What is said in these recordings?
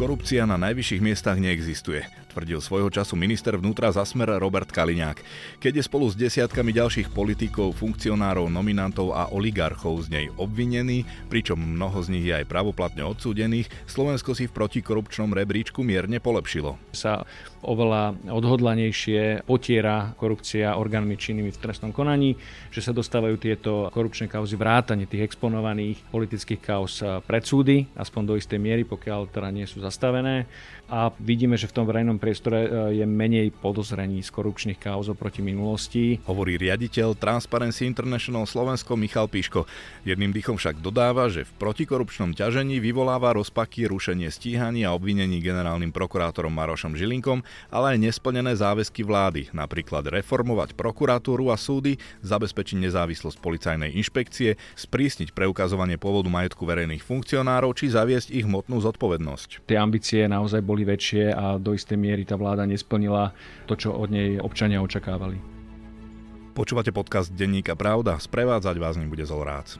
korupcia na najvyšších miestach neexistuje, tvrdil svojho času minister vnútra za smer Robert Kaliňák. Keď je spolu s desiatkami ďalších politikov, funkcionárov, nominantov a oligarchov z nej obvinený, pričom mnoho z nich je aj pravoplatne odsúdených, Slovensko si v protikorupčnom rebríčku mierne polepšilo. Sa oveľa odhodlanejšie potiera korupcia orgánmi činnými v trestnom konaní, že sa dostávajú tieto korupčné kauzy vrátane tých exponovaných politických kauz pred súdy, aspoň do istej miery, pokiaľ teda nie sú zastavené. A vidíme, že v tom verejnom priestore e, je menej podozrení z korupčných kauz oproti minulosti. Hovorí riaditeľ Transparency International Slovensko Michal Piško. Jedným dýchom však dodáva, že v protikorupčnom ťažení vyvoláva rozpaky rušenie stíhaní a obvinení generálnym prokurátorom Marošom Žilinkom, ale aj nesplnené záväzky vlády, napríklad reformovať prokuratúru a súdy, zabezpečiť nezávislosť policajnej inšpekcie, sprísniť preukazovanie pôvodu majetku verejných funkcionárov či zaviesť ich hmotnú zodpovednosť. Tie ambície naozaj boli väčšie a do istej miery tá vláda nesplnila to, čo od nej občania očakávali. Počúvate podcast Denníka Pravda, sprevádzať vás ním bude Zolrác.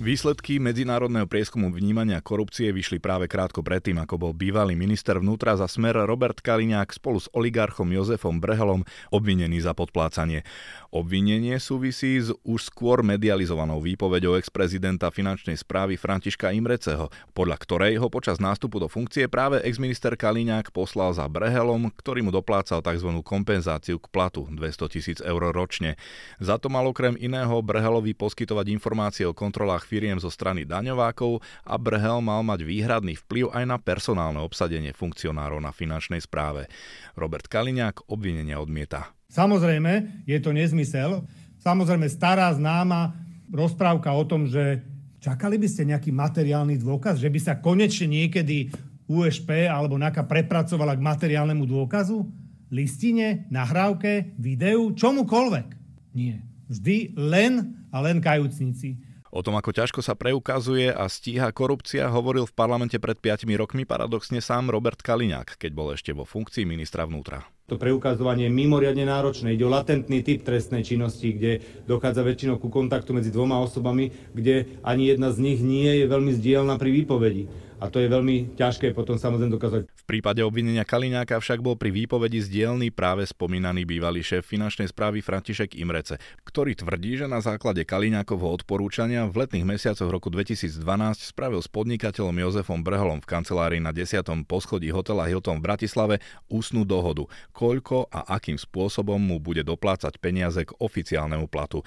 Výsledky medzinárodného prieskumu vnímania korupcie vyšli práve krátko predtým, ako bol bývalý minister vnútra za smer Robert Kaliňák spolu s oligarchom Jozefom Brehelom obvinený za podplácanie. Obvinenie súvisí s už skôr medializovanou výpovedou ex-prezidenta finančnej správy Františka Imreceho, podľa ktorej ho počas nástupu do funkcie práve ex-minister Kaliňák poslal za Brehelom, ktorý mu doplácal tzv. kompenzáciu k platu 200 tisíc eur ročne. Za to mal okrem iného Brehelovi poskytovať informácie o kontrolách firiem zo strany daňovákov a Brehel mal mať výhradný vplyv aj na personálne obsadenie funkcionárov na finančnej správe. Robert Kaliňák obvinenia odmieta. Samozrejme, je to nezmysel. Samozrejme, stará známa rozprávka o tom, že čakali by ste nejaký materiálny dôkaz, že by sa konečne niekedy USP alebo NAKA prepracovala k materiálnemu dôkazu? Listine, nahrávke, videu, čomukoľvek. Nie. Vždy len a len kajúcnici. O tom, ako ťažko sa preukazuje a stíha korupcia, hovoril v parlamente pred 5 rokmi paradoxne sám Robert Kaliňák, keď bol ešte vo funkcii ministra vnútra. To preukazovanie je mimoriadne náročné. Ide o latentný typ trestnej činnosti, kde dochádza väčšinou ku kontaktu medzi dvoma osobami, kde ani jedna z nich nie je veľmi zdielna pri výpovedi a to je veľmi ťažké potom samozrejme dokázať. V prípade obvinenia Kaliňáka však bol pri výpovedi zdielný práve spomínaný bývalý šéf finančnej správy František Imrece, ktorý tvrdí, že na základe Kaliňákovho odporúčania v letných mesiacoch roku 2012 spravil s podnikateľom Jozefom Brholom v kancelárii na 10. poschodí hotela Hilton v Bratislave úsnu dohodu, koľko a akým spôsobom mu bude doplácať peniaze k oficiálnemu platu.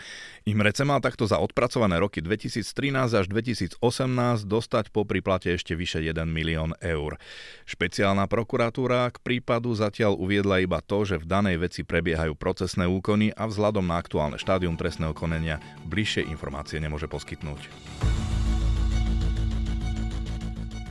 Imrece mal takto za odpracované roky 2013 až 2018 dostať po priplate ešte vyše 1 milión eur. Špeciálna prokuratúra k prípadu zatiaľ uviedla iba to, že v danej veci prebiehajú procesné úkony a vzhľadom na aktuálne štádium trestného konenia bližšie informácie nemôže poskytnúť.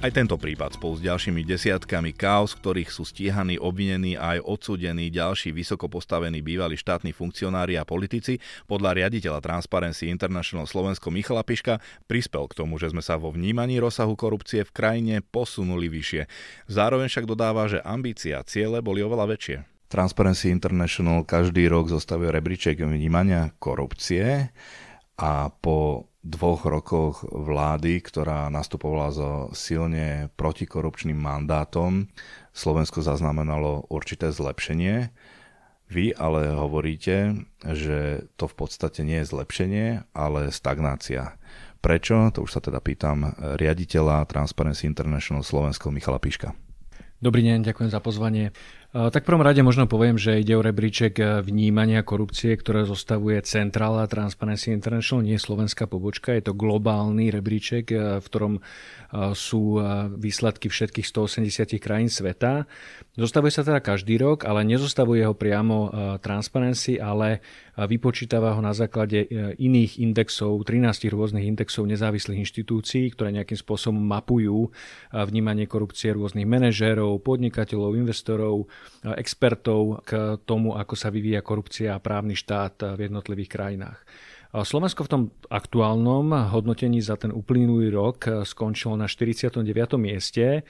Aj tento prípad spolu s ďalšími desiatkami kaos, ktorých sú stíhaní, obvinení a aj odsúdení ďalší vysoko postavení bývalí štátni funkcionári a politici, podľa riaditeľa Transparency International Slovensko Michala Piška prispel k tomu, že sme sa vo vnímaní rozsahu korupcie v krajine posunuli vyššie. Zároveň však dodáva, že ambícia a ciele boli oveľa väčšie. Transparency International každý rok zostavuje rebríček vnímania korupcie a po dvoch rokoch vlády, ktorá nastupovala so silne protikorupčným mandátom, Slovensko zaznamenalo určité zlepšenie. Vy ale hovoríte, že to v podstate nie je zlepšenie, ale stagnácia. Prečo? To už sa teda pýtam riaditeľa Transparency International Slovensko Michala Piška. Dobrý deň, ďakujem za pozvanie. Tak v prvom rade možno poviem, že ide o rebríček e, vnímania korupcie, ktoré zostavuje Centrála Transparency International, nie slovenská pobočka, je to globálny rebríček, e, v ktorom sú výsledky všetkých 180 krajín sveta. Zostavuje sa teda každý rok, ale nezostavuje ho priamo Transparency, ale vypočítava ho na základe iných indexov, 13 rôznych indexov nezávislých inštitúcií, ktoré nejakým spôsobom mapujú vnímanie korupcie rôznych manažérov, podnikateľov, investorov, expertov k tomu, ako sa vyvíja korupcia a právny štát v jednotlivých krajinách. Slovensko v tom aktuálnom hodnotení za ten uplynulý rok skončilo na 49. mieste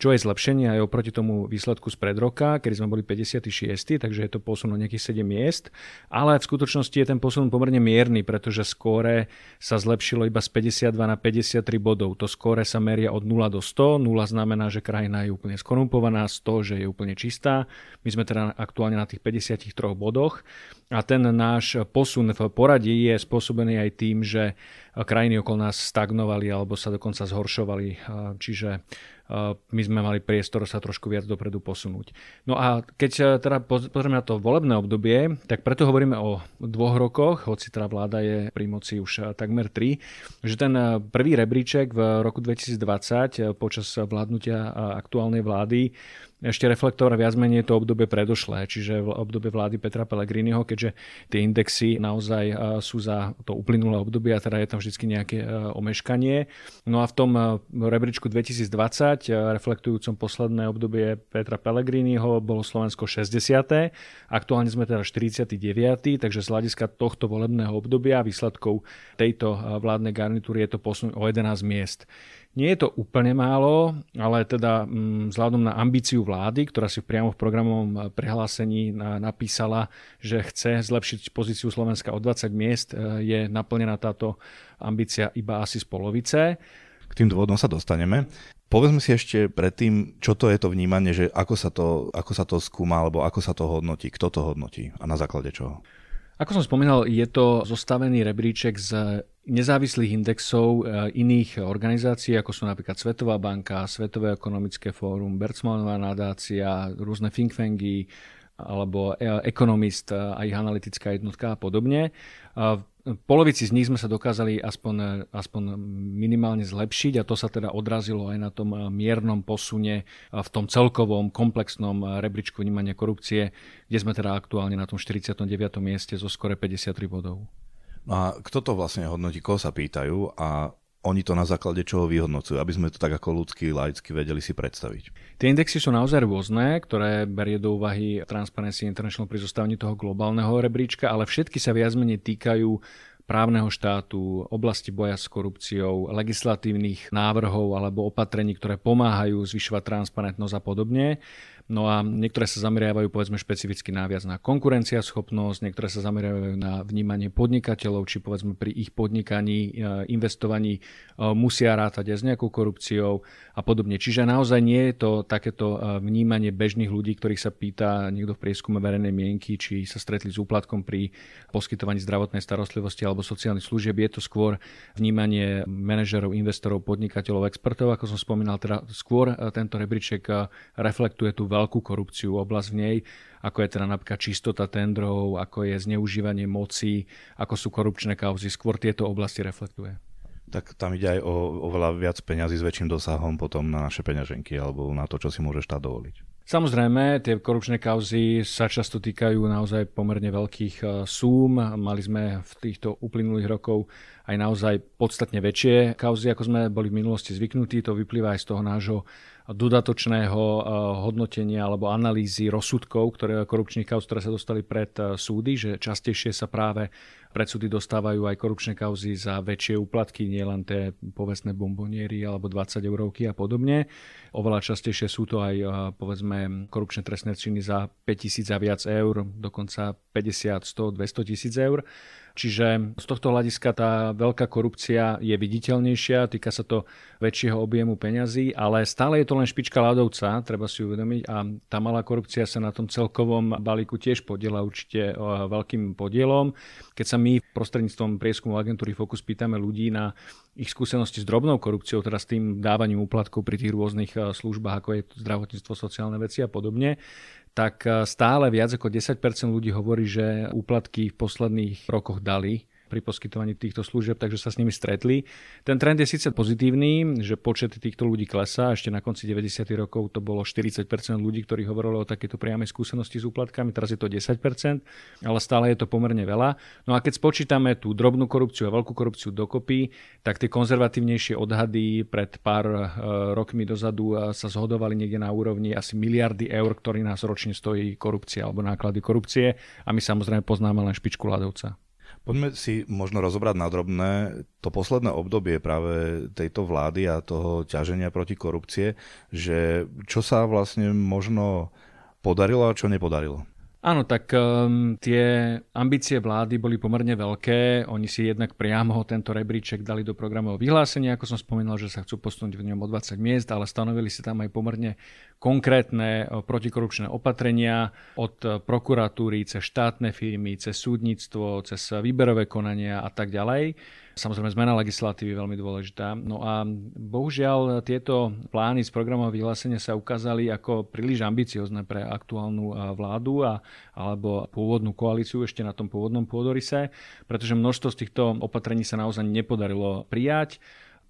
čo je zlepšenie aj oproti tomu výsledku z pred roka, kedy sme boli 56, takže je to posun o nejakých 7 miest, ale v skutočnosti je ten posun pomerne mierny, pretože skóre sa zlepšilo iba z 52 na 53 bodov. To skóre sa meria od 0 do 100, 0 znamená, že krajina je úplne skorumpovaná, 100, že je úplne čistá. My sme teda aktuálne na tých 53 bodoch a ten náš posun v poradí je spôsobený aj tým, že krajiny okolo nás stagnovali alebo sa dokonca zhoršovali. Čiže my sme mali priestor sa trošku viac dopredu posunúť. No a keď teda pozrieme na to volebné obdobie, tak preto hovoríme o dvoch rokoch, hoci teda vláda je pri moci už takmer tri, že ten prvý rebríček v roku 2020 počas vládnutia aktuálnej vlády ešte reflektovať viac menej to obdobie predošlé, čiže v obdobie vlády Petra Pellegriniho, keďže tie indexy naozaj e, sú za to uplynulé obdobie a teda je tam vždy nejaké e, omeškanie. No a v tom e, rebríčku 2020, reflektujúcom posledné obdobie Petra Pellegriniho, bolo Slovensko 60. Aktuálne sme teda 49. takže z hľadiska tohto volebného obdobia výsledkov tejto vládnej garnitúry je to posun o 11 miest. Nie je to úplne málo, ale teda mm, vzhľadom na ambíciu vlády, ktorá si priamo v programovom eh, prehlásení napísala, že chce zlepšiť pozíciu Slovenska o 20 miest, eh, je naplnená táto ambícia iba asi z polovice. K tým dôvodom sa dostaneme. Povedzme si ešte predtým, čo to je to vnímanie, že ako sa to, ako sa to skúma, alebo ako sa to hodnotí, kto to hodnotí a na základe čoho. Ako som spomínal, je to zostavený rebríček z nezávislých indexov e, iných organizácií, ako sú napríklad Svetová banka, Svetové ekonomické fórum, Bercmanová nadácia, rôzne think tanky, alebo e, ekonomist a ich analytická jednotka a podobne. Polovici z nich sme sa dokázali aspoň, aspoň minimálne zlepšiť a to sa teda odrazilo aj na tom miernom posune v tom celkovom komplexnom rebríčku vnímania korupcie, kde sme teda aktuálne na tom 49. mieste zo skore 53 bodov. No a kto to vlastne hodnotí, koho sa pýtajú a oni to na základe čoho vyhodnocujú, aby sme to tak ako ľudský, laicky vedeli si predstaviť. Tie indexy sú naozaj rôzne, ktoré berie do úvahy Transparency International pri zostavení toho globálneho rebríčka, ale všetky sa viac menej týkajú právneho štátu, oblasti boja s korupciou, legislatívnych návrhov alebo opatrení, ktoré pomáhajú zvyšovať transparentnosť a podobne. No a niektoré sa zameriavajú povedzme špecificky náviac na konkurenciaschopnosť, niektoré sa zameriavajú na vnímanie podnikateľov, či povedzme pri ich podnikaní, e, investovaní e, musia rátať aj s nejakou korupciou a podobne. Čiže naozaj nie je to takéto e, vnímanie bežných ľudí, ktorých sa pýta niekto v prieskume verejnej mienky, či sa stretli s úplatkom pri poskytovaní zdravotnej starostlivosti alebo sociálnych služieb. Je to skôr vnímanie manažerov, investorov, podnikateľov, expertov, ako som spomínal, teda skôr tento rebríček reflektuje tú veľ veľkú korupciu, oblasť v nej, ako je teda napríklad čistota tendrov, ako je zneužívanie moci, ako sú korupčné kauzy. Skôr tieto oblasti reflektuje. Tak tam ide aj o oveľa viac peňazí s väčším dosahom potom na naše peňaženky alebo na to, čo si môže štát dovoliť. Samozrejme, tie korupčné kauzy sa často týkajú naozaj pomerne veľkých e, súm. Mali sme v týchto uplynulých rokov aj naozaj podstatne väčšie kauzy, ako sme boli v minulosti zvyknutí. To vyplýva aj z toho nášho dodatočného eh, hodnotenia alebo analýzy rozsudkov ktoré, korupčných kauz, ktoré sa dostali pred eh, súdy, že častejšie sa práve pred súdy dostávajú aj korupčné kauzy za väčšie úplatky, nielen tie povestné bomboniery alebo 20 eurovky a podobne. Oveľa častejšie sú to aj eh, povedzme korupčné trestné činy za 5000 a viac eur, dokonca 50, 100, 200 tisíc eur. Čiže z tohto hľadiska tá veľká korupcia je viditeľnejšia, týka sa to väčšieho objemu peňazí, ale stále je to len špička ľadovca, treba si uvedomiť a tá malá korupcia sa na tom celkovom balíku tiež podiela určite veľkým podielom. Keď sa my prostredníctvom prieskumu agentúry Focus pýtame ľudí na ich skúsenosti s drobnou korupciou, teda s tým dávaním úplatkov pri tých rôznych službách, ako je zdravotníctvo, sociálne veci a podobne, tak eh, stále viac ako 10% ľudí hovorí, že úplatky v posledných rokoch dali pri poskytovaní týchto služieb, takže sa s nimi stretli. Ten trend je síce pozitívny, že počet týchto ľudí klesá, ešte na konci 90. rokov to bolo 40% ľudí, ktorí hovorili o takéto priamej skúsenosti s úplatkami, teraz je to 10%, ale stále je to pomerne veľa. No a keď spočítame tú drobnú korupciu a veľkú korupciu dokopy, tak tie konzervatívnejšie odhady pred pár e, rokmi dozadu e, sa zhodovali niekde na úrovni asi miliardy eur, ktorý nás ročne stojí korupcia alebo náklady korupcie a my samozrejme poznáme len špičku ľadovca. Poďme si možno rozobrať na drobné to posledné obdobie práve tejto vlády a toho ťaženia proti korupcie, že čo sa vlastne možno podarilo a čo nepodarilo. Áno, tak um, tie ambície vlády boli pomerne veľké. Oni si jednak priamo tento rebríček dali do programového vyhlásenia, ako som spomínal, že sa chcú posunúť v ňom o 20 miest, ale stanovili si tam aj pomerne konkrétne protikorupčné opatrenia od e, prokuratúry cez štátne firmy, cez súdnictvo, cez výberové konania a tak ďalej. Samozrejme, zmena legislatívy je veľmi dôležitá. No a bohužiaľ tieto plány z programového vyhlásenia sa ukázali ako príliš ambiciozne pre aktuálnu vládu a, alebo pôvodnú koalíciu ešte na tom pôvodnom pôdorise, pretože množstvo z týchto opatrení sa naozaj nepodarilo prijať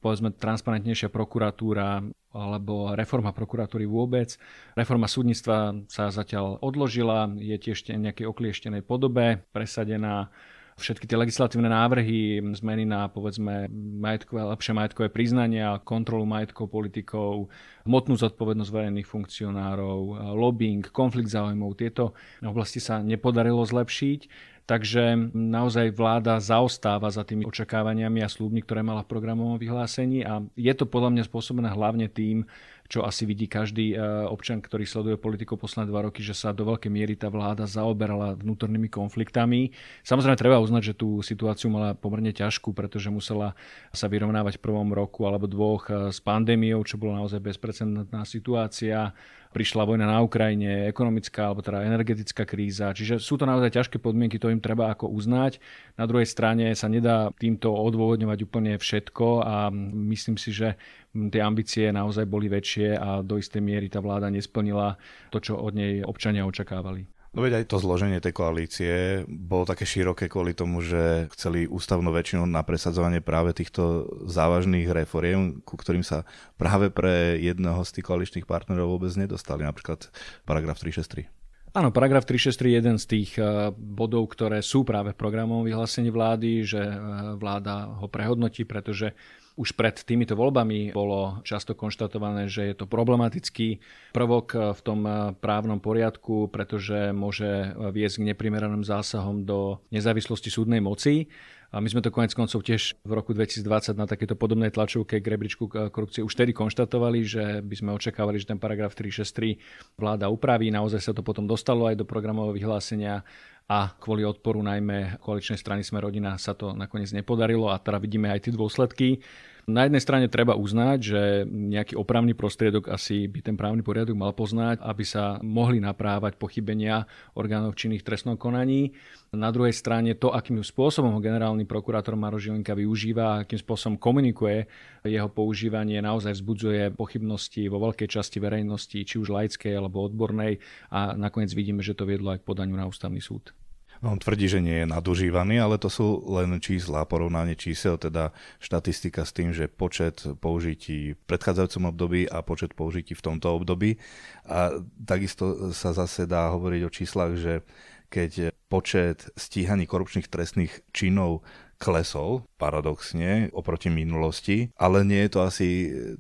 povedzme transparentnejšia prokuratúra alebo reforma prokuratúry vôbec. Reforma súdnictva sa zatiaľ odložila, je tiež v nejakej oklieštenej podobe presadená všetky tie legislatívne návrhy, zmeny na povedzme majetkové, lepšie majetkové priznania, kontrolu majetkov politikov, hmotnú zodpovednosť verejných funkcionárov, lobbying, konflikt záujmov, tieto oblasti sa nepodarilo zlepšiť. Takže naozaj vláda zaostáva za tými očakávaniami a slúbmi, ktoré mala v programovom vyhlásení a je to podľa mňa spôsobené hlavne tým, čo asi vidí každý e, občan, ktorý sleduje politiku posledné dva roky, že sa do veľkej miery tá vláda zaoberala vnútornými konfliktami. Samozrejme treba uznať, že tú situáciu mala pomerne ťažkú, pretože musela sa vyrovnávať v prvom roku alebo dvoch e, s pandémiou, čo bola naozaj bezprecedentná situácia prišla vojna na Ukrajine, ekonomická alebo teda energetická kríza. Čiže sú to naozaj ťažké podmienky, to im treba ako uznať. Na druhej strane sa nedá týmto odôvodňovať úplne všetko a myslím si, že tie ambície naozaj boli väčšie a do istej miery tá vláda nesplnila to, čo od nej občania očakávali. No veď aj to zloženie tej koalície bolo také široké kvôli tomu, že chceli ústavnú väčšinu na presadzovanie práve týchto závažných reforiem, ku ktorým sa práve pre jedného z tých koaličných partnerov vôbec nedostali, napríklad paragraf 363. Áno, paragraf 363 je jeden z tých eh, bodov, ktoré sú práve v programovom vyhlásení vlády, že eh, vláda ho prehodnotí, pretože už pred týmito voľbami bolo často konštatované, že je to problematický prvok v tom právnom poriadku, pretože môže viesť k neprimeraným zásahom do nezávislosti súdnej moci. A my sme to konec koncov tiež v roku 2020 na takéto podobnej tlačovke k rebríčku korupcie už tedy konštatovali, že by sme očakávali, že ten paragraf 363 vláda upraví. Naozaj sa to potom dostalo aj do programového vyhlásenia a kvôli odporu najmä koaličnej strany Sme rodina sa to nakoniec nepodarilo a teda vidíme aj tie dôsledky. Na jednej strane treba uznať, že nejaký opravný prostriedok asi by ten právny poriadok mal poznať, aby sa mohli naprávať pochybenia orgánov činných trestnom konaní. Na druhej strane to, akým spôsobom ho generálny prokurátor Maro Žilinka využíva a akým spôsobom komunikuje, jeho používanie naozaj vzbudzuje pochybnosti vo veľkej časti verejnosti, či už laickej alebo odbornej a nakoniec vidíme, že to viedlo aj k podaniu na ústavný súd. On tvrdí, že nie je nadužívaný, ale to sú len čísla, porovnanie čísel, teda štatistika s tým, že počet použití v predchádzajúcom období a počet použití v tomto období. A takisto sa zase dá hovoriť o číslach, že keď počet stíhaní korupčných trestných činov klesol, paradoxne, oproti minulosti, ale nie je to asi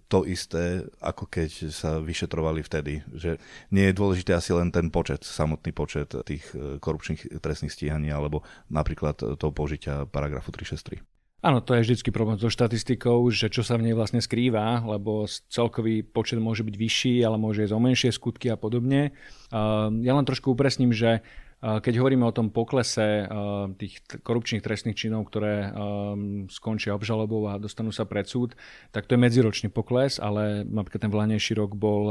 to isté, ako keď sa vyšetrovali vtedy. Že nie je dôležité asi len ten počet, samotný počet tých e, korupčných trestných stíhaní, alebo napríklad toho použitia paragrafu 363. Áno, to je vždycky problém so štatistikou, že čo sa v nej vlastne skrýva, lebo celkový počet môže byť vyšší, ale môže ísť o menšie skutky a podobne. Ja len trošku upresním, že keď hovoríme o tom poklese tých korupčných trestných činov, ktoré skončia obžalobou a dostanú sa pred súd, tak to je medziročný pokles, ale napríklad ten vlánejší rok bol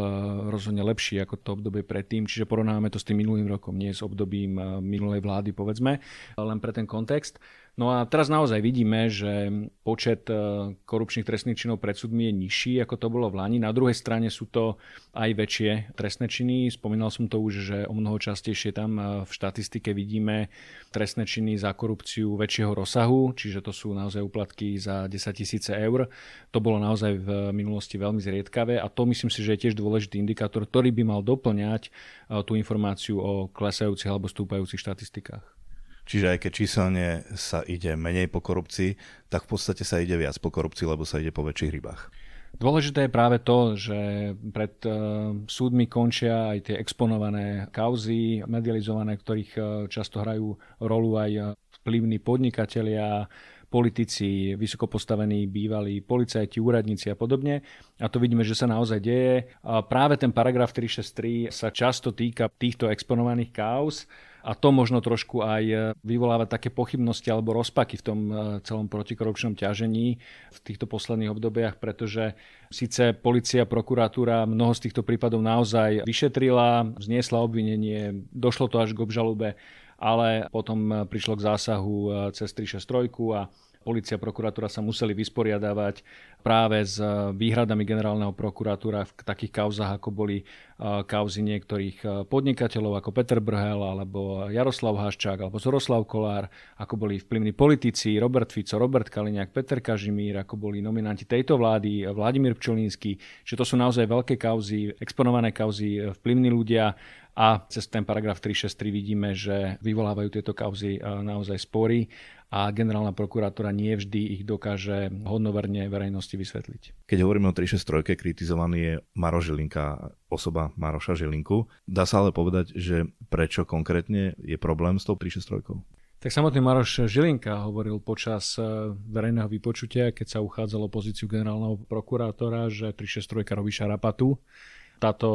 rozhodne lepší ako to obdobie predtým, čiže porovnáme to s tým minulým rokom, nie s obdobím minulej vlády, povedzme, len pre ten kontext. No a teraz naozaj vidíme, že počet e, korupčných trestných činov pred súdmi je nižší, ako to bolo v Lani. Na druhej strane sú to aj väčšie trestné činy. Spomínal som to už, že o mnoho častejšie tam e, v štatistike vidíme trestné činy za korupciu väčšieho rozsahu, čiže to sú naozaj úplatky za 10 tisíce eur. To bolo naozaj v minulosti veľmi zriedkavé a to myslím si, že je tiež dôležitý indikátor, ktorý by mal doplňať e, tú informáciu o klesajúcich alebo stúpajúcich štatistikách. Čiže aj keď číselne sa ide menej po korupcii, tak v podstate sa ide viac po korupcii, lebo sa ide po väčších rybách. Dôležité je práve to, že pred uh, súdmi končia aj tie exponované kauzy, medializované, ktorých uh, často hrajú rolu aj uh, vplyvní podnikatelia, politici, vysoko postavení bývalí policajti, úradníci a podobne. A to vidíme, že sa naozaj deje. Práve ten paragraf 363 sa často týka týchto exponovaných kauz a to možno trošku aj vyvoláva také pochybnosti alebo rozpaky v tom e, celom protikorupčnom ťažení v týchto posledných obdobiach, pretože síce policia, prokuratúra mnoho z týchto prípadov naozaj vyšetrila, zniesla obvinenie, došlo to až k obžalube, ale potom prišlo k zásahu e, cez 363 a Polícia a prokuratúra sa museli vysporiadavať práve s výhradami generálneho prokuratúra v takých kauzach, ako boli kauzy niektorých podnikateľov ako Peter Brhel alebo Jaroslav Haščák alebo Zoroslav Kolár, ako boli vplyvní politici Robert Fico, Robert Kaliňák, Peter Kažimír, ako boli nominanti tejto vlády, Vladimír Pčolínsky, že to sú naozaj veľké kauzy, exponované kauzy, vplyvní ľudia. A cez ten paragraf 363 vidíme, že vyvolávajú tieto kauzy naozaj spory a generálna prokurátora nie vždy ich dokáže hodnoverne verejnosti vysvetliť. Keď hovoríme o 363, kritizovaný je Maro Žilinka, osoba Maroša Žilinku. Dá sa ale povedať, že prečo konkrétne je problém s tou 363? Tak samotný Maroš Žilinka hovoril počas e, verejného vypočutia, keď sa uchádzalo pozíciu generálneho prokurátora, že 363 robí šarapatu táto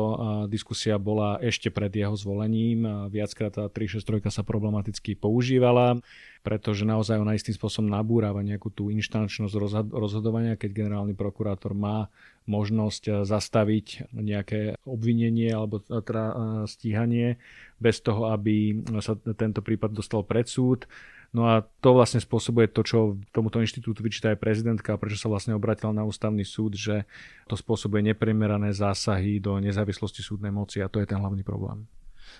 diskusia bola ešte pred jeho zvolením. Viackrát tá 363 sa problematicky používala, pretože naozaj ona istým spôsobom nabúrava nejakú tú inštančnosť rozhodovania, keď generálny prokurátor má možnosť zastaviť nejaké obvinenie alebo teda stíhanie bez toho, aby sa tento prípad dostal pred súd. No a to vlastne spôsobuje to, čo tomuto inštitútu vyčíta aj prezidentka, prečo sa vlastne obratila na ústavný súd, že to spôsobuje neprimerané zásahy do nezávislosti súdnej moci a to je ten hlavný problém.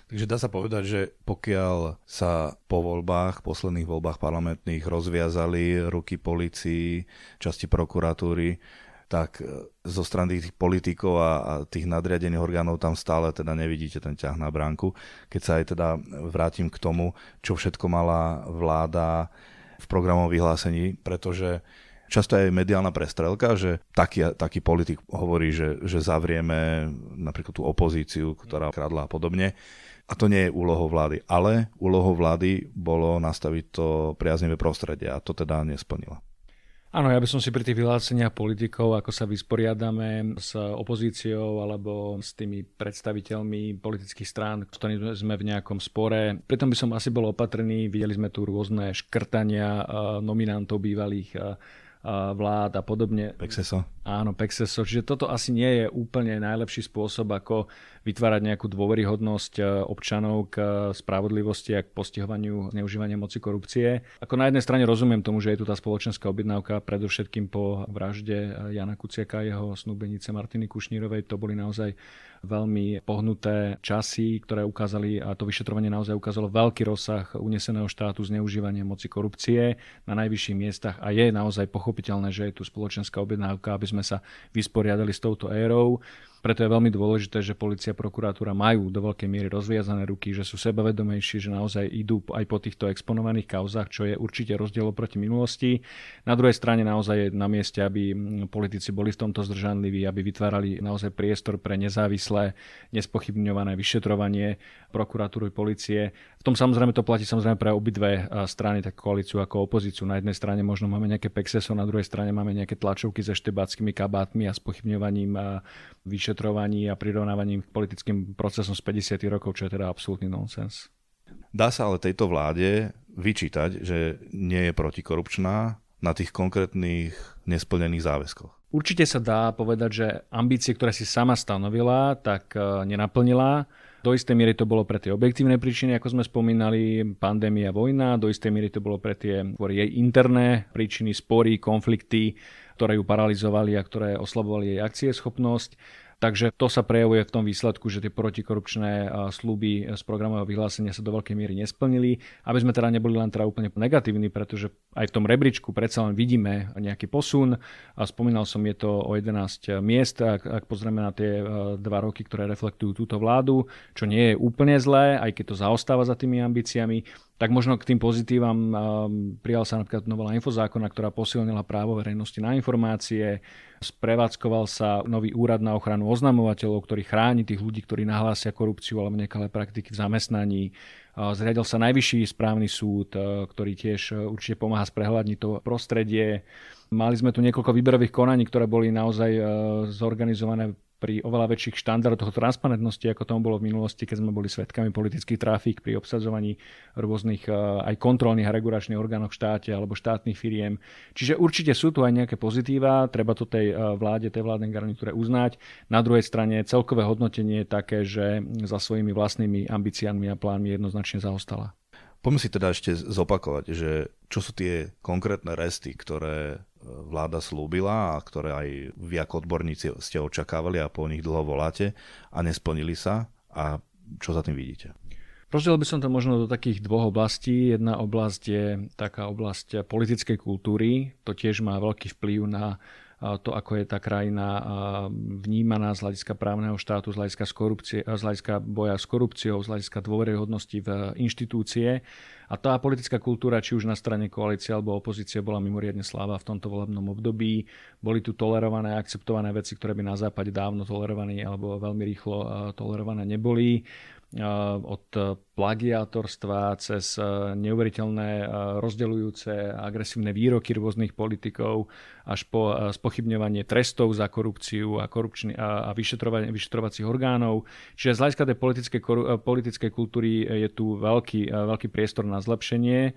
Takže dá sa povedať, že pokiaľ sa po voľbách, posledných voľbách parlamentných rozviazali ruky policii, časti prokuratúry, tak e, zo strany tých politikov a, a tých nadriadených orgánov tam stále teda nevidíte ten ťah na bránku. Keď sa aj teda vrátim k tomu, čo všetko mala vláda v programovom vyhlásení, pretože často je mediálna prestrelka, že taký, taký politik hovorí, že, že zavrieme napríklad tú opozíciu, ktorá kradla a podobne. A to nie je úlohou vlády. Ale úlohou vlády bolo nastaviť to priaznivé prostredie a to teda nesplnila. Áno, ja by som si pri tých vyhláseniach politikov, ako sa vysporiadame s opozíciou alebo s tými predstaviteľmi politických strán, ktorými sme v nejakom spore. Pritom by som asi bol opatrný. Videli sme tu rôzne škrtania eh, nominantov bývalých eh, vlád a podobne. Pexeso. Áno, Pexeso. Čiže toto asi nie je úplne najlepší spôsob, ako vytvárať nejakú dôveryhodnosť e, občanov k spravodlivosti a k postihovaniu zneužívania moci korupcie. Ako na jednej strane rozumiem tomu, že je tu tá spoločenská objednávka, predovšetkým po vražde Jana Kuciaka a jeho snúbenice Martiny Kušnírovej. To boli naozaj veľmi pohnuté časy, ktoré ukázali, a to vyšetrovanie naozaj ukázalo veľký rozsah uneseného štátu zneužívania moci korupcie na najvyšších miestach a je naozaj pochopiteľné, že je tu spoločenská objednávka, aby sme sa vysporiadali s touto érou. Preto je veľmi dôležité, že policia a prokuratúra majú do veľkej miery rozviazané ruky, že sú sebavedomejší, že naozaj idú aj po týchto exponovaných kauzách, čo je určite rozdiel proti minulosti. Na druhej strane naozaj je na mieste, aby politici boli v tomto zdržanliví, aby vytvárali naozaj priestor pre nezávislé, nespochybňované vyšetrovanie prokuratúry policie. V tom samozrejme to platí samozrejme pre obidve strany, tak koalíciu ako opozíciu. Na jednej strane možno máme nejaké pexeso, na druhej strane máme nejaké tlačovky so štebáckými kabátmi a spochybňovaním vyšetrovania vyšetrovaní a prirovnávaním k politickým procesom z 50. rokov, čo je teda absolútny nonsens. Dá sa ale tejto vláde vyčítať, že nie je protikorupčná na tých konkrétnych nesplnených záväzkoch. Určite sa dá povedať, že ambície, ktoré si sama stanovila, tak e, nenaplnila. Do istej miery to bolo pre tie objektívne príčiny, ako sme spomínali, pandémia, vojna, do istej miery to bolo pre tie jej interné príčiny, spory, konflikty, ktoré ju paralizovali a ktoré oslabovali jej akcieschopnosť. Takže to sa prejavuje v tom výsledku, že tie protikorupčné sluby z programového vyhlásenia sa do veľkej miery nesplnili. Aby sme teda neboli len teda úplne negatívni, pretože aj v tom rebríčku predsa len vidíme nejaký posun. A spomínal som, je to o 11 miest, ak, ak pozrieme na tie dva roky, ktoré reflektujú túto vládu, čo nie je úplne zlé, aj keď to zaostáva za tými ambíciami. Tak možno k tým pozitívam prijal sa napríklad novela infozákona, ktorá posilnila právo verejnosti na informácie, sprevádzkoval sa nový úrad na ochranu oznamovateľov, ktorý chráni tých ľudí, ktorí nahlásia korupciu alebo nekalé praktiky v zamestnaní. Zriadil sa najvyšší správny súd, ktorý tiež určite pomáha sprehľadniť to prostredie. Mali sme tu niekoľko výberových konaní, ktoré boli naozaj zorganizované pri oveľa väčších štandardoch transparentnosti, ako tomu bolo v minulosti, keď sme boli svetkami politických trafík pri obsadzovaní rôznych eh, aj kontrolných a regulačných orgánov v štáte alebo štátnych firiem. Čiže určite sú tu aj nejaké pozitíva, treba to tej eh, vláde, tej vládnej garnitúre uznať. Na druhej strane celkové hodnotenie je také, že za svojimi vlastnými ambíciami a plánmi jednoznačne zaostala. Poďme si teda ešte zopakovať, že čo sú tie konkrétne resty, ktoré e, vláda slúbila a ktoré aj vy ako odborníci ste očakávali a po nich dlho voláte a nesplnili sa a čo za tým vidíte? Rozdiel by som to možno do takých dvoch oblastí. Jedna oblasť je taká oblasť politickej kultúry. To tiež má veľký vplyv na to, ako je tá krajina vnímaná z hľadiska právneho štátu, z hľadiska, z hľadiska boja s korupciou, z hľadiska dôveryhodnosti v inštitúcie. A tá politická kultúra, či už na strane koalície alebo opozície, bola mimoriadne slávna v tomto volebnom období. Boli tu tolerované a akceptované veci, ktoré by na západe dávno tolerované alebo veľmi rýchlo tolerované neboli od plagiátorstva cez neuveriteľné rozdeľujúce agresívne výroky rôznych politikov až po spochybňovanie trestov za korupciu a, korupčný, a, a vyšetrovanie, vyšetrovacích orgánov. Čiže z hľadiska tej politickej, politickej kultúry je tu veľký, veľký priestor na zlepšenie.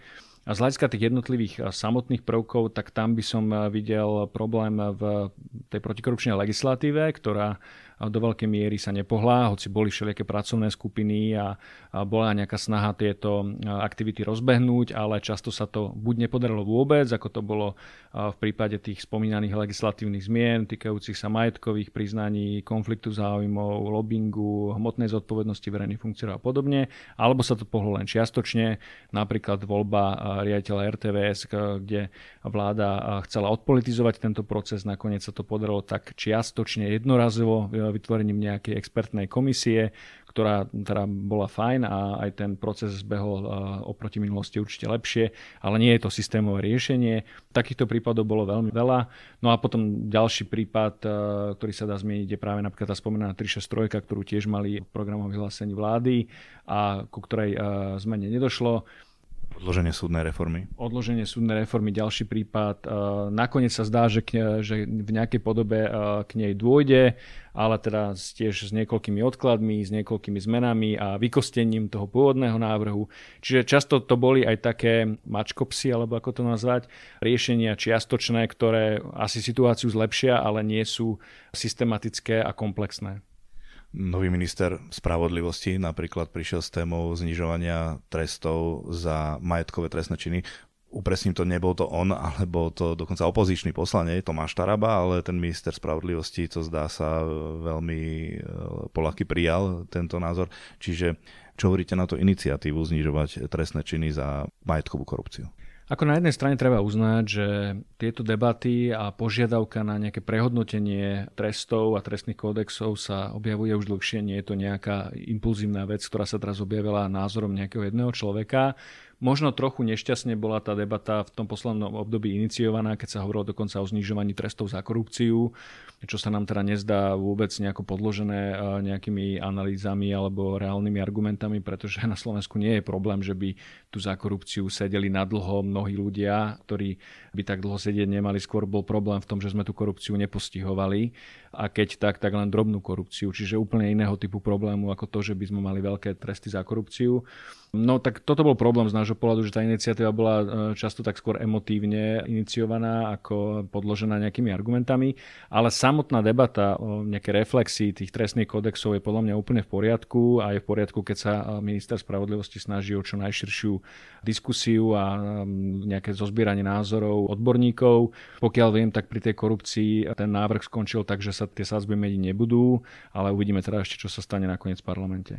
A z hľadiska tých jednotlivých samotných prvkov, tak tam by som videl problém v tej protikorupčnej legislatíve, ktorá do veľkej miery sa nepohlá, hoci boli všelijaké pracovné skupiny a, bola nejaká snaha tieto aktivity rozbehnúť, ale často sa to buď nepodarilo vôbec, ako to bolo v prípade tých spomínaných legislatívnych zmien týkajúcich sa majetkových priznaní, konfliktu záujmov, lobbingu, hmotnej zodpovednosti verejných funkcií a podobne, alebo sa to pohlo len čiastočne, napríklad voľba riaditeľa RTVS, kde vláda chcela odpolitizovať tento proces, nakoniec sa to podarilo tak čiastočne jednorazovo vytvorením nejakej expertnej komisie, ktorá teda bola fajn a aj ten proces zbehol oproti minulosti určite lepšie, ale nie je to systémové riešenie. Takýchto prípadov bolo veľmi veľa. No a potom ďalší prípad, ktorý sa dá zmieniť, je práve napríklad tá spomenaná 363, ktorú tiež mali v programovom vyhlásení vlády a ku ktorej zmene nedošlo. Odloženie súdnej reformy. Odloženie súdnej reformy, ďalší prípad. Nakoniec sa zdá, že, k, že v nejakej podobe k nej dôjde, ale teda tiež s niekoľkými odkladmi, s niekoľkými zmenami a vykostením toho pôvodného návrhu. Čiže často to boli aj také mačkopsy, alebo ako to nazvať, riešenia čiastočné, ktoré asi situáciu zlepšia, ale nie sú systematické a komplexné. Nový minister spravodlivosti napríklad prišiel s témou znižovania trestov za majetkové trestné činy. Upresním to, nebol to on, ale bol to dokonca opozičný poslanec Tomáš Taraba, ale ten minister spravodlivosti, to zdá sa veľmi e, Polaky prijal tento názor. Čiže čo hovoríte na to iniciatívu znižovať trestné činy za majetkovú korupciu? Ako na jednej strane treba uznať, že tieto debaty a požiadavka na nejaké prehodnotenie trestov a trestných kódexov sa objavuje už dlhšie. Nie je to nejaká impulzívna vec, ktorá sa teraz objavila názorom nejakého jedného človeka. Možno trochu nešťastne bola tá debata v tom poslednom období iniciovaná, keď sa hovorilo dokonca o znižovaní trestov za korupciu, čo sa nám teda nezdá vôbec nejako podložené nejakými analýzami alebo reálnymi argumentami, pretože na Slovensku nie je problém, že by tu za korupciu sedeli na dlho mnohí ľudia, ktorí by tak dlho sedieť nemali. Skôr bol problém v tom, že sme tú korupciu nepostihovali a keď tak, tak len drobnú korupciu, čiže úplne iného typu problému ako to, že by sme mali veľké tresty za korupciu. No tak toto bol problém z nášho pohľadu, že tá iniciatíva bola e, často tak skôr emotívne iniciovaná ako podložená nejakými argumentami, ale samotná debata o nejakej reflexii tých trestných kodexov je podľa mňa úplne v poriadku a je v poriadku, keď sa minister spravodlivosti snaží o čo najširšiu diskusiu a nejaké zozbieranie názorov odborníkov. Pokiaľ viem, tak pri tej korupcii ten návrh skončil tak, že sa tie sázby meniť nebudú, ale uvidíme teda ešte, čo sa stane nakoniec v parlamente.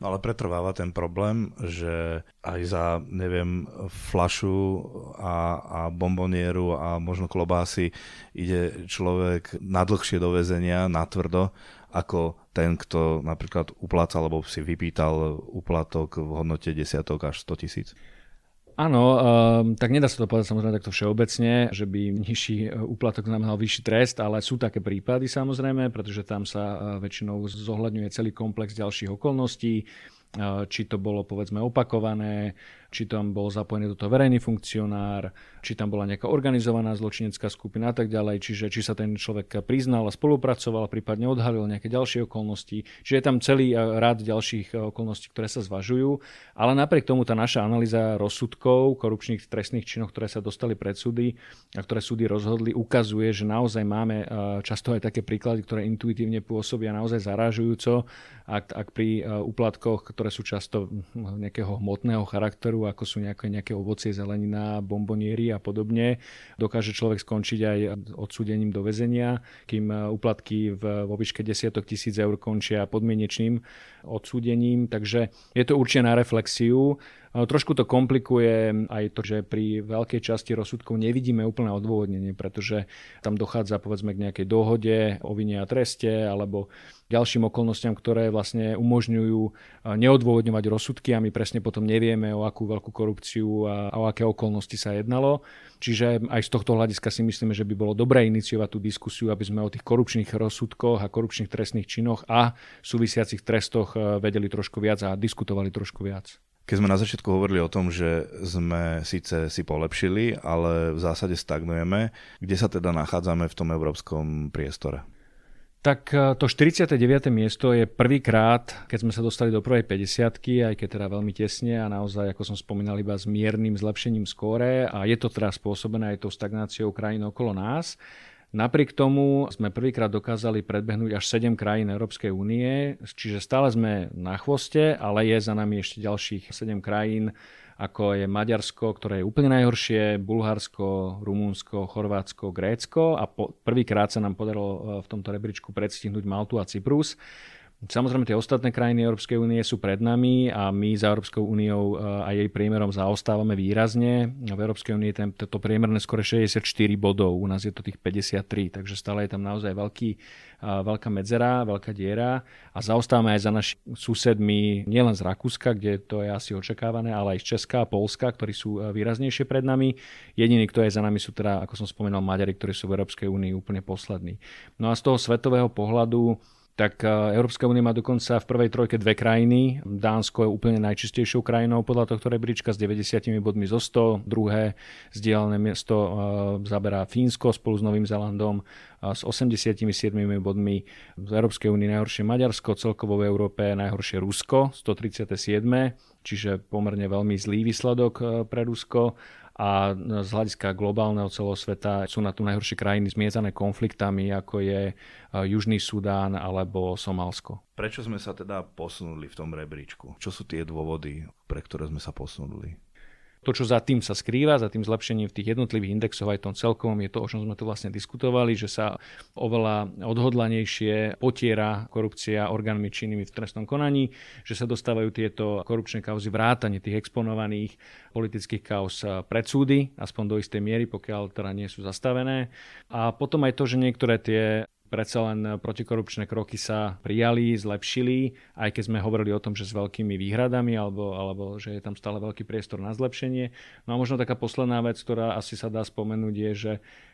No ale pretrváva ten problém, že aj za, neviem, flašu a, a bombonieru a možno klobásy ide človek na do väzenia, na tvrdo, ako ten, kto napríklad uplácal alebo si vypýtal uplatok v hodnote desiatok až 100 tisíc. Áno, um, tak nedá sa to povedať samozrejme takto všeobecne, že by nižší e, úplatok znamenal vyšší trest, ale sú také prípady samozrejme, pretože tam sa uh, väčšinou zohľadňuje celý komplex ďalších okolností, uh, či to bolo povedzme opakované, či tam bol zapojený do toho verejný funkcionár, či tam bola nejaká organizovaná zločinecká skupina a tak ďalej, čiže či sa ten človek priznal a spolupracoval, prípadne odhalil nejaké ďalšie okolnosti. Čiže je tam celý eh, rád ďalších eh, okolností, ktoré sa zvažujú, ale napriek tomu tá naša analýza rozsudkov, korupčných trestných činov, ktoré sa dostali pred súdy a ktoré súdy rozhodli, ukazuje, že naozaj máme eh, často aj také príklady, ktoré intuitívne pôsobia naozaj zarážujúco, ak, ak pri úplatkoch, ktoré sú často hm, nejakého hmotného charakteru, ako sú nejaké, nejaké ovocie, zelenina, bomboniery a podobne. Dokáže človek skončiť aj odsúdením do väzenia, kým úplatky v, vo výške desiatok tisíc eur končia podmienečným odsúdením. Takže je to určite na reflexiu. Trošku to komplikuje aj to, že pri veľkej časti rozsudkov nevidíme úplné odôvodnenie, pretože tam dochádza povedzme k nejakej dohode o vine a treste alebo ďalším okolnostiam, ktoré vlastne umožňujú neodôvodňovať rozsudky a my presne potom nevieme, o akú veľkú korupciu a o aké okolnosti sa jednalo. Čiže aj z tohto hľadiska si myslíme, že by bolo dobré iniciovať tú diskusiu, aby sme o tých korupčných rozsudkoch a korupčných trestných činoch a súvisiacich trestoch vedeli trošku viac a diskutovali trošku viac. Keď sme na začiatku hovorili o tom, že sme síce si polepšili, ale v zásade stagnujeme, kde sa teda nachádzame v tom európskom priestore? Tak e, to 49. miesto je prvýkrát, keď sme sa dostali do prvej 50 aj keď teda veľmi tesne a naozaj, ako som spomínal, iba s miernym zlepšením skóre a je to teda spôsobené aj tou stagnáciou krajín okolo nás. Napriek tomu sme prvýkrát dokázali predbehnúť až 7 krajín Európskej únie, čiže stále sme na chvoste, ale je za nami ešte ďalších 7 krajín, ako je Maďarsko, ktoré je úplne najhoršie, Bulharsko, Rumunsko, Chorvátsko, Grécko a po, prvýkrát sa nám podarilo e, v tomto rebríčku predstihnúť Maltu a Cyprus. Samozrejme, tie ostatné krajiny Európskej únie sú pred nami a my za Európskou úniou eh, a jej priemerom zaostávame výrazne. V Európskej únii je to priemerné skore 64 bodov, u nás je to tých 53, takže stále je tam naozaj veľký, eh, veľká medzera, veľká diera a zaostávame aj za našimi susedmi, nielen z Rakúska, kde to je asi očakávané, ale aj z Česka a Polska, ktorí sú eh, výraznejšie pred nami. Jediní, kto je za nami, sú teda, ako som spomínal, Maďari, ktorí sú v Európskej únii úplne poslední. No a z toho svetového pohľadu tak e, Európska únia má dokonca v prvej trojke dve krajiny. Dánsko je úplne najčistejšou krajinou podľa tohto rebríčka s 90 bodmi zo 100. Druhé zdieľané miesto e, zaberá Fínsko spolu s Novým Zelandom s 87 bodmi. Z Európskej únie najhoršie Maďarsko, celkovo v Európe najhoršie Rusko, 137 čiže pomerne veľmi zlý výsledok e, pre Rusko a z hľadiska globálneho celého sveta sú na tu najhoršie krajiny zmiezané konfliktami, ako je e, Južný Sudán alebo Somálsko. Prečo sme sa teda posunuli v tom rebríčku? Čo sú tie dôvody, pre ktoré sme sa posunuli? To, čo za tým sa skrýva, za tým zlepšením v tých jednotlivých indexoch aj tom celkovom, je to, o čom sme tu vlastne diskutovali, že sa oveľa odhodlanejšie potiera korupcia orgánmi činnými v trestnom konaní, že sa dostávajú tieto korupčné kauzy vrátane tých exponovaných politických kauz pred súdy, aspoň do istej miery, pokiaľ teda nie sú zastavené. A potom aj to, že niektoré tie predsa len protikorupčné kroky sa prijali, zlepšili, aj keď sme hovorili o tom, že s veľkými výhradami alebo, alebo že je tam stále veľký priestor na zlepšenie. No a možno taká posledná vec, ktorá asi sa dá spomenúť, je, že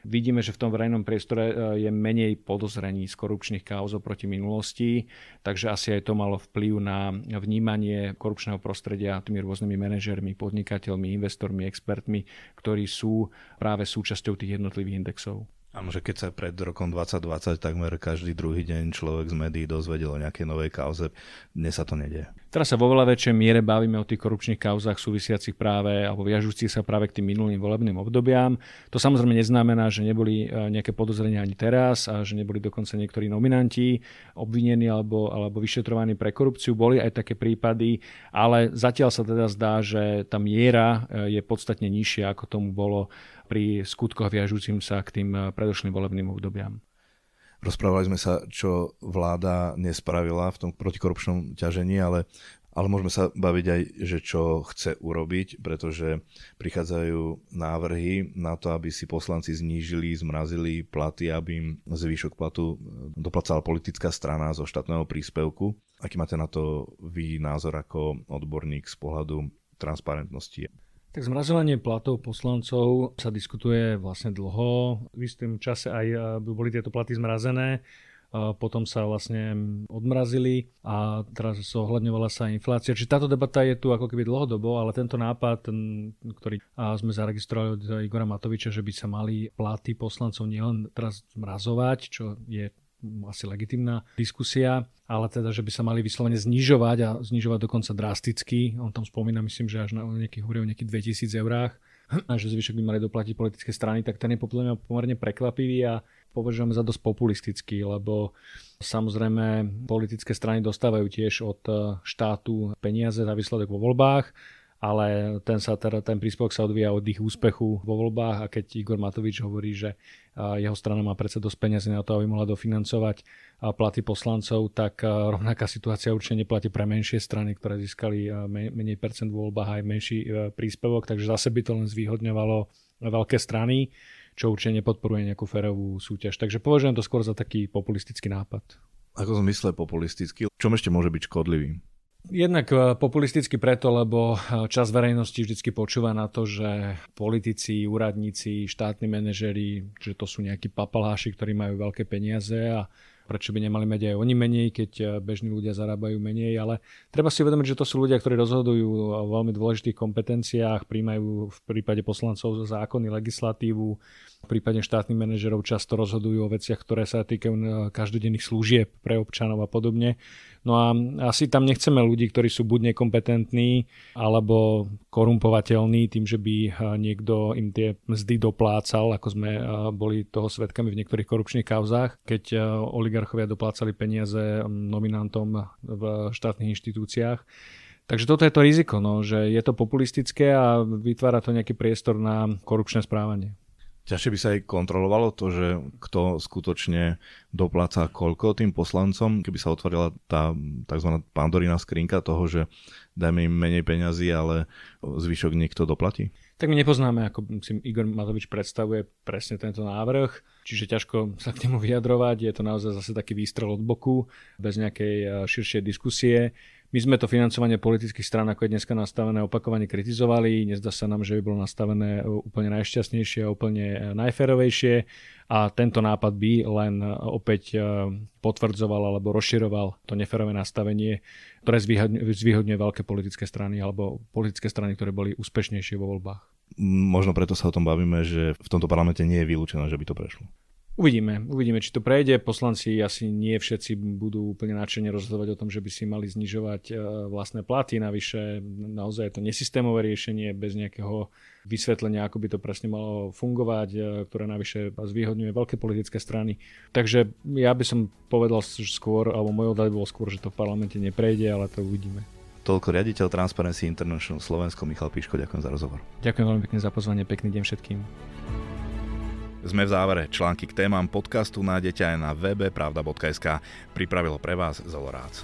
vidíme, že v tom verejnom priestore e, je menej podozrení z korupčných kauz proti minulosti, takže asi aj to malo vplyv na vnímanie korupčného prostredia tými rôznymi manažermi, podnikateľmi, investormi, expertmi, ktorí sú práve súčasťou tých jednotlivých indexov. Áno, že keď sa pred rokom 2020 takmer každý druhý deň človek z médií dozvedel o nejakej novej kauze, dnes sa to nedie. Teraz sa vo veľa väčšej miere bavíme o tých korupčných kauzách súvisiacich práve alebo viažúcich sa práve k tým minulým volebným obdobiam. To samozrejme neznamená, že neboli e, nejaké podozrenia ani teraz a že neboli dokonca niektorí nominanti obvinení alebo, alebo vyšetrovaní pre korupciu. Boli aj také prípady, ale zatiaľ sa teda zdá, že tá miera e, je podstatne nižšia, ako tomu bolo pri skutkoch viažúcim sa k tým eh, predošlým volebným obdobiam. Rozprávali sme sa, čo vláda nespravila v tom protikorupčnom ťažení, ale Ale môžeme sa baviť aj, že čo chce urobiť, pretože prichádzajú návrhy na to, aby si poslanci znížili, zmrazili platy, aby im zvýšok platu doplacala politická strana zo štátneho príspevku. Aký máte na to vy názor ako odborník z pohľadu transparentnosti? Tak zmrazovanie platov poslancov sa diskutuje vlastne dlho. V istom čase aj by boli tieto platy zmrazené potom sa vlastne odmrazili a teraz zohľadňovala sa inflácia. Čiže táto debata je tu ako keby dlhodobo, ale tento nápad, ktorý sme zaregistrovali od Igora Matoviča, že by sa mali platy poslancov nielen teraz zmrazovať, čo je asi legitimná diskusia, ale teda, že by sa mali vyslovene znižovať a znižovať dokonca drasticky. On tam spomína, myslím, že až na nejakých, o nejakých 2000 eurách a že zvyšok by mali doplatiť politické strany, tak ten je pomerne prekvapivý a považujeme za dosť populistický, lebo samozrejme politické strany dostávajú tiež od eh, štátu peniaze za výsledok vo voľbách ale ten, sa teda, ten príspevok sa odvíja od ich úspechu vo voľbách a keď Igor Matovič hovorí, že jeho strana má predsa dosť peniazy na to, aby mohla dofinancovať platy poslancov, tak rovnaká situácia určite neplatí pre menšie strany, ktoré získali menej percent vo voľbách aj menší e, príspevok, takže zase by to len zvýhodňovalo veľké strany, čo určite nepodporuje nejakú férovú súťaž. Takže považujem to skôr za taký populistický nápad. Ako v zmysle populistický? Čom ešte môže byť škodlivý? Jednak e, populisticky preto, lebo e, čas verejnosti vždy počúva na to, že politici, úradníci, štátni manažeri, že to sú nejakí papaláši, ktorí majú veľké peniaze a prečo by nemali mať aj oni menej, keď e, bežní ľudia zarábajú menej, ale treba si uvedomiť, že to sú ľudia, ktorí rozhodujú o veľmi dôležitých kompetenciách, príjmajú v prípade poslancov zákony, legislatívu, v prípade štátnych manažerov často rozhodujú o veciach, ktoré sa týkajú každodenných služieb pre občanov a podobne. No a asi tam nechceme ľudí, ktorí sú buď nekompetentní, alebo korumpovateľní tým, že by niekto im tie mzdy doplácal, ako sme boli toho svetkami v niektorých korupčných kauzách, keď oligarchovia doplácali peniaze nominantom v štátnych inštitúciách. Takže toto je to riziko, no, že je to populistické a vytvára to nejaký priestor na korupčné správanie. Ťažšie by sa aj kontrolovalo to, že kto skutočne dopláca koľko tým poslancom, keby sa otvorila tá tzv. pandorína skrinka toho, že dajme im menej peňazí, ale zvyšok niekto doplatí? Tak my nepoznáme, ako si Igor Matovič predstavuje presne tento návrh, čiže ťažko sa k nemu vyjadrovať. Je to naozaj zase taký výstrel od boku, bez nejakej eh, širšej diskusie. My sme to financovanie politických strán, ako je dneska nastavené, opakovane kritizovali. Nezdá sa nám, že by bolo nastavené úplne najšťastnejšie a úplne e, najférovejšie. A tento nápad by len e, opäť e, potvrdzoval alebo rozširoval to neférové nastavenie, ktoré zvýhodňuje veľké politické strany alebo politické strany, ktoré boli úspešnejšie vo voľbách. Možno preto sa o tom bavíme, že v tomto parlamente nie je vylúčené, že by to prešlo. Uvidíme, uvidíme, či to prejde. Poslanci asi nie všetci budú úplne nadšene rozhodovať o tom, že by si mali znižovať e, vlastné platy. Navyše naozaj je to nesystémové riešenie bez nejakého vysvetlenia, ako by to presne malo fungovať, e, ktoré navyše zvýhodňuje veľké politické strany. Takže ja by som povedal skôr, alebo môj odhľad bol skôr, že to v parlamente neprejde, ale to uvidíme. Toľko riaditeľ Transparency International Slovensko Michal Píško, ďakujem za rozhovor. Ďakujem veľmi pekne za pozvanie, pekný deň všetkým. Sme v závere. Články k témam podcastu nájdete aj na webe pravda.sk. Pripravilo pre vás Zolorác.